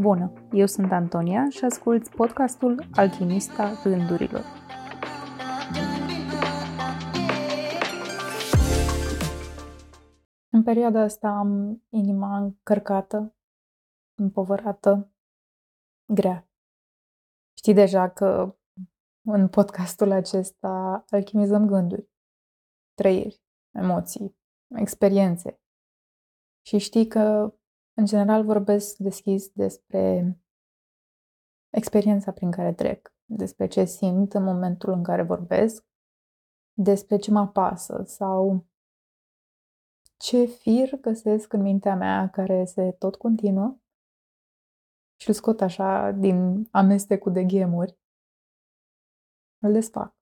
Bună! Eu sunt Antonia și ascult podcastul Alchimista Gândurilor. În perioada asta am inima încărcată, împovărată, grea. Știi deja că în podcastul acesta alchimizăm gânduri, trăiri, emoții, experiențe. Și știi că în general vorbesc deschis despre experiența prin care trec, despre ce simt în momentul în care vorbesc, despre ce mă apasă sau ce fir găsesc în mintea mea care se tot continuă și îl scot așa din amestecul de ghemuri, îl desfac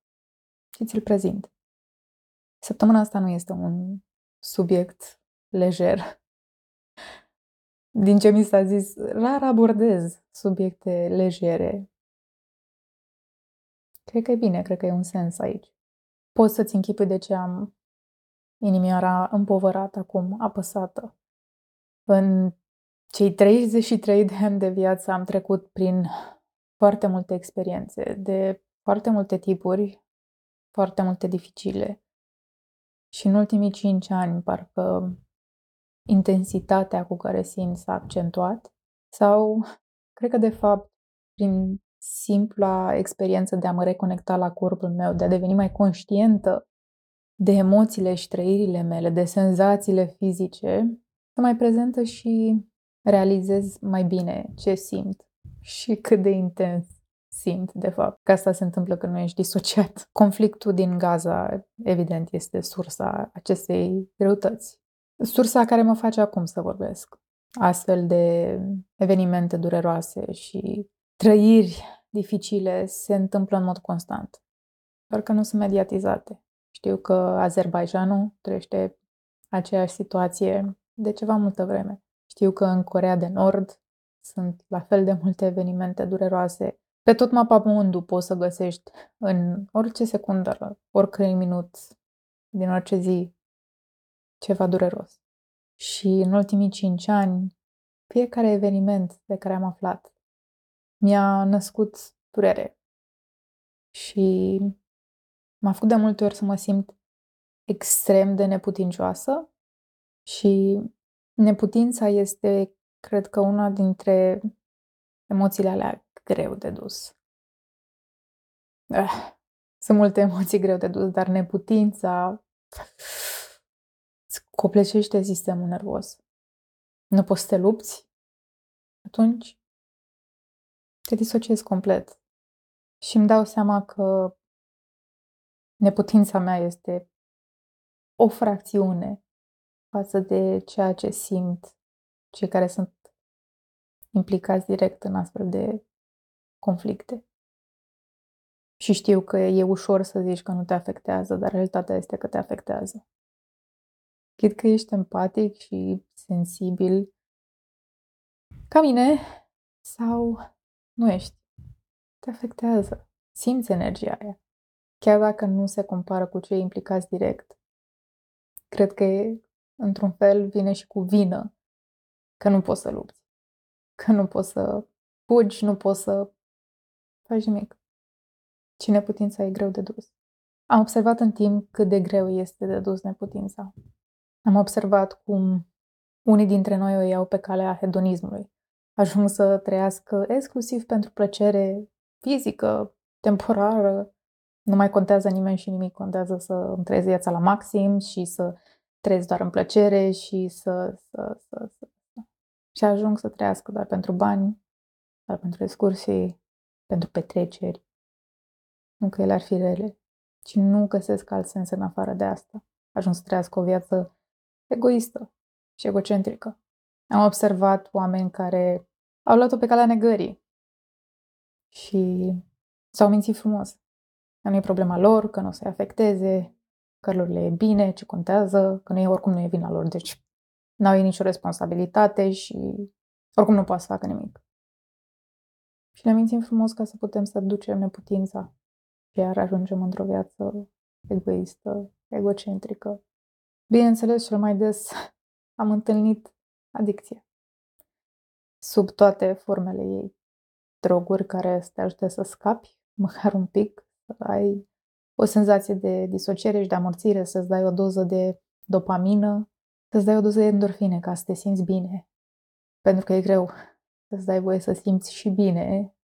și ți-l prezint. Săptămâna asta nu este un subiect lejer din ce mi s-a zis, rar abordez subiecte legere. Cred că e bine, cred că e un sens aici. Poți să-ți închipui de ce am inimioara împovărată acum, apăsată. În cei 33 de ani de viață am trecut prin foarte multe experiențe, de foarte multe tipuri, foarte multe dificile. Și în ultimii 5 ani, parcă intensitatea cu care simt s-a accentuat sau cred că de fapt prin simpla experiență de a mă reconecta la corpul meu, de a deveni mai conștientă de emoțiile și trăirile mele, de senzațiile fizice, să mai prezentă și realizez mai bine ce simt și cât de intens simt, de fapt. Că asta se întâmplă când nu ești disociat. Conflictul din Gaza, evident, este sursa acestei greutăți sursa care mă face acum să vorbesc. Astfel de evenimente dureroase și trăiri dificile se întâmplă în mod constant, doar că nu sunt mediatizate. Știu că Azerbaijanul trăiește aceeași situație de ceva multă vreme. Știu că în Corea de Nord sunt la fel de multe evenimente dureroase. Pe tot mapamondul poți să găsești în orice secundă, oricărui minut din orice zi ceva dureros. Și în ultimii cinci ani, fiecare eveniment de care am aflat mi-a născut durere. Și m-a făcut de multe ori să mă simt extrem de neputincioasă și neputința este, cred că, una dintre emoțiile alea greu de dus. Eh, sunt multe emoții greu de dus, dar neputința copleșește sistemul nervos. Nu poți să te lupți, atunci te disociezi complet. Și îmi dau seama că neputința mea este o fracțiune față de ceea ce simt cei care sunt implicați direct în astfel de conflicte. Și știu că e ușor să zici că nu te afectează, dar realitatea este că te afectează. Chit că ești empatic și sensibil ca mine sau nu ești. Te afectează. Simți energia aia. Chiar dacă nu se compară cu cei implicați direct. Cred că e, într-un fel vine și cu vină că nu poți să lupți. Că nu poți să fugi, nu poți să faci nimic. Cine putința e greu de dus. Am observat în timp cât de greu este de dus neputința. Am observat cum unii dintre noi o iau pe calea hedonismului. Ajung să trăiască exclusiv pentru plăcere fizică, temporară. Nu mai contează nimeni și nimic, contează să îmi trăiesc viața la maxim și să trăiesc doar în plăcere și să, să, să, să, să. Și ajung să trăiască doar pentru bani, doar pentru excursii, pentru petreceri. Nu că ele ar fi rele, ci nu găsesc alt sens în afară de asta. Ajung să trăiască o viață egoistă și egocentrică. Am observat oameni care au luat-o pe calea negării și s-au mințit frumos. Că nu e problema lor, că nu o să-i afecteze, că lor le e bine, ce contează, că nu e, oricum nu e vina lor, deci n-au ei nicio responsabilitate și oricum nu poate să facă nimic. Și ne mințim frumos ca să putem să ducem neputința și iar ajungem într-o viață egoistă, egocentrică, Bineînțeles, cel mai des am întâlnit adicție. sub toate formele ei. Droguri care să te ajute să scapi, măcar un pic, să ai o senzație de disociere și de amorțire, să-ți dai o doză de dopamină, să-ți dai o doză de endorfine ca să te simți bine. Pentru că e greu să-ți dai voie să simți și bine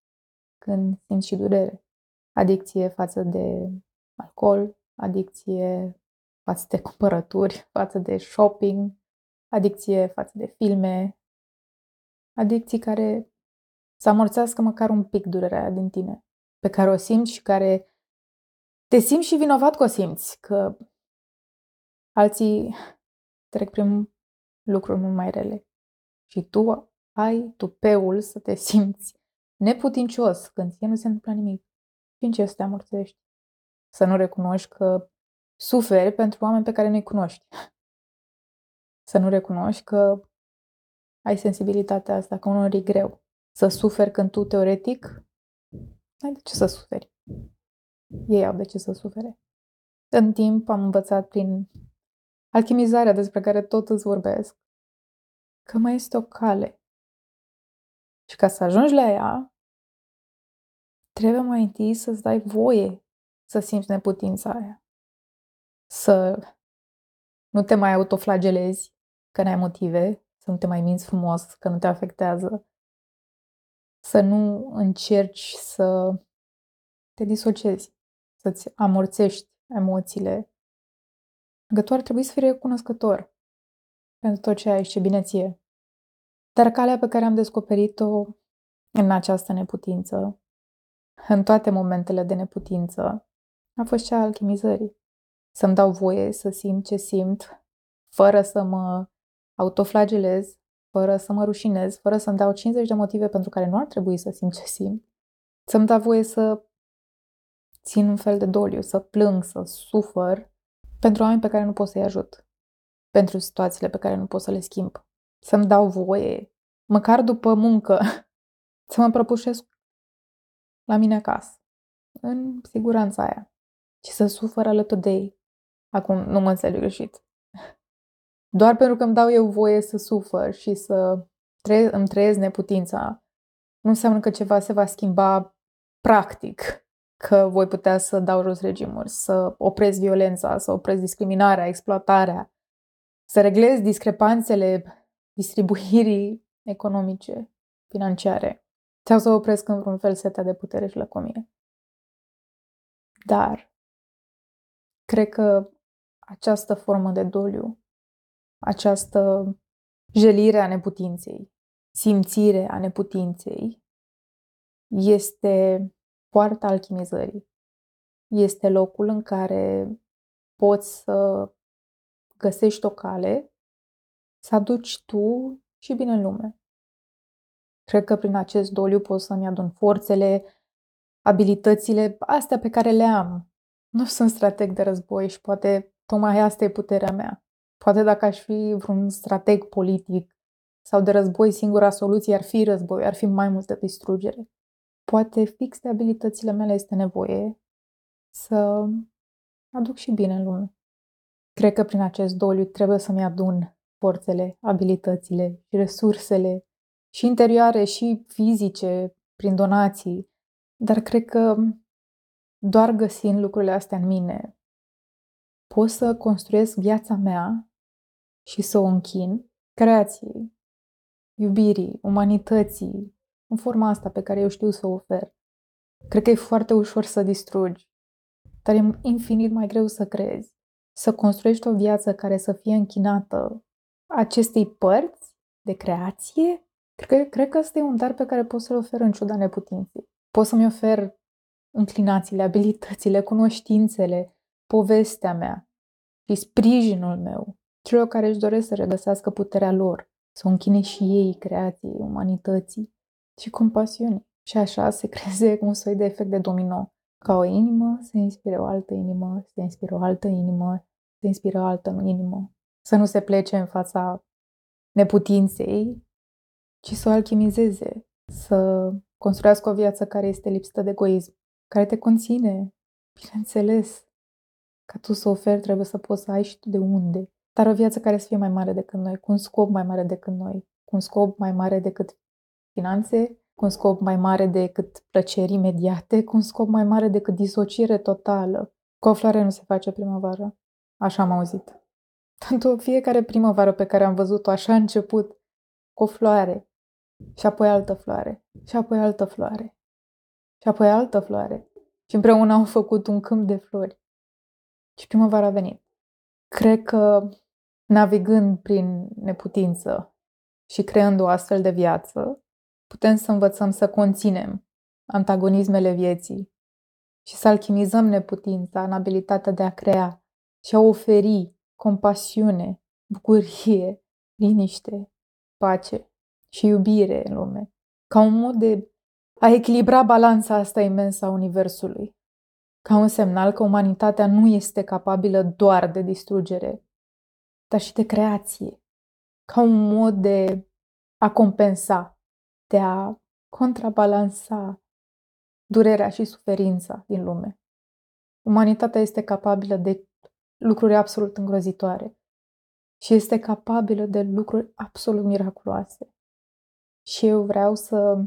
când simți și durere. Adicție față de alcool, adicție față de cumpărături, față de shopping, adicție față de filme, adicții care să amorțească măcar un pic durerea din tine, pe care o simți și care te simți și vinovat că o simți, că alții trec prin lucruri mult mai rele. Și tu ai tupeul să te simți neputincios când ție nu se întâmplă nimic. Și în ce să te amorțești? Să nu recunoști că suferi pentru oameni pe care nu-i cunoști. Să nu recunoști că ai sensibilitatea asta, că unor e greu. Să suferi când tu, teoretic, ai de ce să suferi. Ei au de ce să sufere. În timp am învățat prin alchimizarea despre care tot îți vorbesc, că mai este o cale. Și ca să ajungi la ea, trebuie mai întâi să-ți dai voie să simți neputința aia. Să nu te mai autoflagelezi că n-ai motive, să nu te mai minți frumos, că nu te afectează, să nu încerci să te disociezi, să-ți amorțești emoțiile. Că tu ar trebui să fii recunoscător pentru tot ce ai și ce bine ție. Dar calea pe care am descoperit-o în această neputință, în toate momentele de neputință, a fost cea a alchimizării. Să-mi dau voie să simt ce simt, fără să mă autoflagelez, fără să mă rușinez, fără să-mi dau 50 de motive pentru care nu ar trebui să simt ce simt. Să-mi dau voie să țin un fel de doliu, să plâng, să sufăr pentru oameni pe care nu pot să-i ajut, pentru situațiile pe care nu pot să le schimb. Să-mi dau voie, măcar după muncă, să mă prăpușesc la mine acasă, în siguranța aia, și să sufăr alături de ei. Acum nu mă înțeleg greșit. Doar pentru că îmi dau eu voie să sufăr și să tre- îmi trăiesc neputința, nu înseamnă că ceva se va schimba practic, că voi putea să dau jos regimuri, să opresc violența, să opresc discriminarea, exploatarea, să reglez discrepanțele distribuirii economice, financiare, sau să opresc în vreun fel setea de putere și lăcomie. Dar cred că această formă de doliu această jelire a neputinței, simțire a neputinței, este poarta alchimizării. Este locul în care poți să găsești o cale să aduci tu și bine în lume. Cred că prin acest doliu pot să-mi adun forțele, abilitățile, astea pe care le am. Nu sunt strateg de război și poate tocmai asta e puterea mea. Poate dacă aș fi vreun strateg politic sau de război, singura soluție ar fi război, ar fi mai multă distrugere. Poate fix de abilitățile mele este nevoie să aduc și bine în lume. Cred că prin acest doliu trebuie să-mi adun forțele, abilitățile și resursele și interioare și fizice prin donații, dar cred că doar găsind lucrurile astea în mine, pot să construiesc viața mea și să o închin creației, iubirii, umanității, în forma asta pe care eu știu să o ofer. Cred că e foarte ușor să distrugi, dar e infinit mai greu să crezi, să construiești o viață care să fie închinată acestei părți de creație. Cred că, cred că ăsta e un dar pe care pot să-l ofer în ciuda neputinței. Pot să-mi ofer înclinațiile, abilitățile, cunoștințele, povestea mea și sprijinul meu celor care își doresc să regăsească puterea lor, să o închine și ei creației, umanității și compasiunii. Și așa se creeze un soi de efect de domino. Ca o inimă se inspiră o altă inimă, se inspiră o altă inimă, se inspiră o altă inimă. Să nu se plece în fața neputinței, ci să o alchimizeze, să construiască o viață care este lipsită de egoism, care te conține, bineînțeles. Ca tu să oferi, trebuie să poți să ai și tu de unde dar o viață care să fie mai mare decât noi, cu un scop mai mare decât noi, cu un scop mai mare decât finanțe, cu un scop mai mare decât plăceri imediate, cu un scop mai mare decât disociere totală. Cu o floare nu se face primăvară. Așa am auzit. Tanto fiecare primăvară pe care am văzut-o așa a început cu o floare și apoi altă floare și apoi altă floare și apoi altă floare și împreună au făcut un câmp de flori. Și primăvara a venit. Cred că navigând prin neputință și creând o astfel de viață, putem să învățăm să conținem antagonismele vieții și să alchimizăm neputința în abilitatea de a crea și a oferi compasiune, bucurie, liniște, pace și iubire în lume, ca un mod de a echilibra balanța asta imensă a Universului, ca un semnal că umanitatea nu este capabilă doar de distrugere, dar și de creație, ca un mod de a compensa, de a contrabalansa durerea și suferința din lume. Umanitatea este capabilă de lucruri absolut îngrozitoare și este capabilă de lucruri absolut miraculoase. Și eu vreau să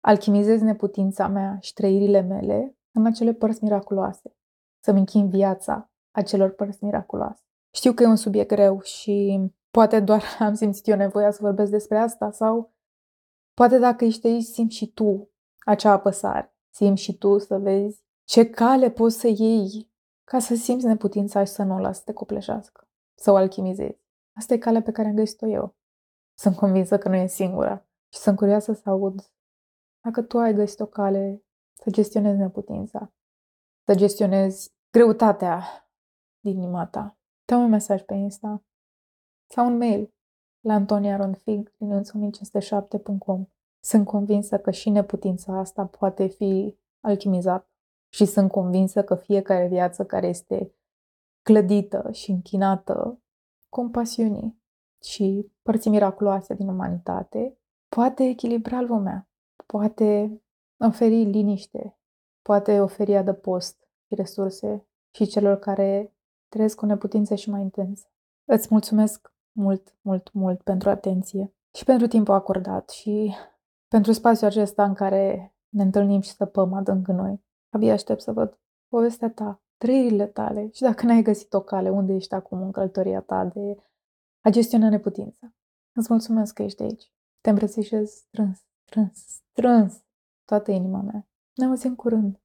alchimizez neputința mea și trăirile mele în acele părți miraculoase, să-mi închin viața acelor părți miraculoase. Știu că e un subiect greu și poate doar am simțit eu nevoia să vorbesc despre asta sau poate dacă ești aici simți și tu acea apăsare, simți și tu să vezi ce cale poți să iei ca să simți neputința și să nu o lasi să te copleșească, să o alchimizezi. Asta e calea pe care am găsit-o eu. Sunt convinsă că nu e singura și sunt curioasă să aud dacă tu ai găsit o cale să gestionezi neputința, să gestionezi greutatea din inima ta. dă un mesaj pe Insta sau un mail la antoniaronfig din 1507.com. Sunt convinsă că și neputința asta poate fi alchimizată și sunt convinsă că fiecare viață care este clădită și închinată compasiunii și părții miraculoase din umanitate, poate echilibra lumea, poate oferi liniște, poate oferi adăpost și resurse și celor care trăiesc cu neputință și mai intens. Îți mulțumesc mult, mult, mult pentru atenție și pentru timpul acordat și pentru spațiul acesta în care ne întâlnim și stăpăm adânc în noi. Abia aștept să văd povestea ta, trăirile tale și dacă n-ai găsit o cale, unde ești acum în călătoria ta de a gestiona neputința. Îți mulțumesc că ești aici. Te îmbrățișez strâns, strâns, strâns toată inima mea. Ne auzim curând.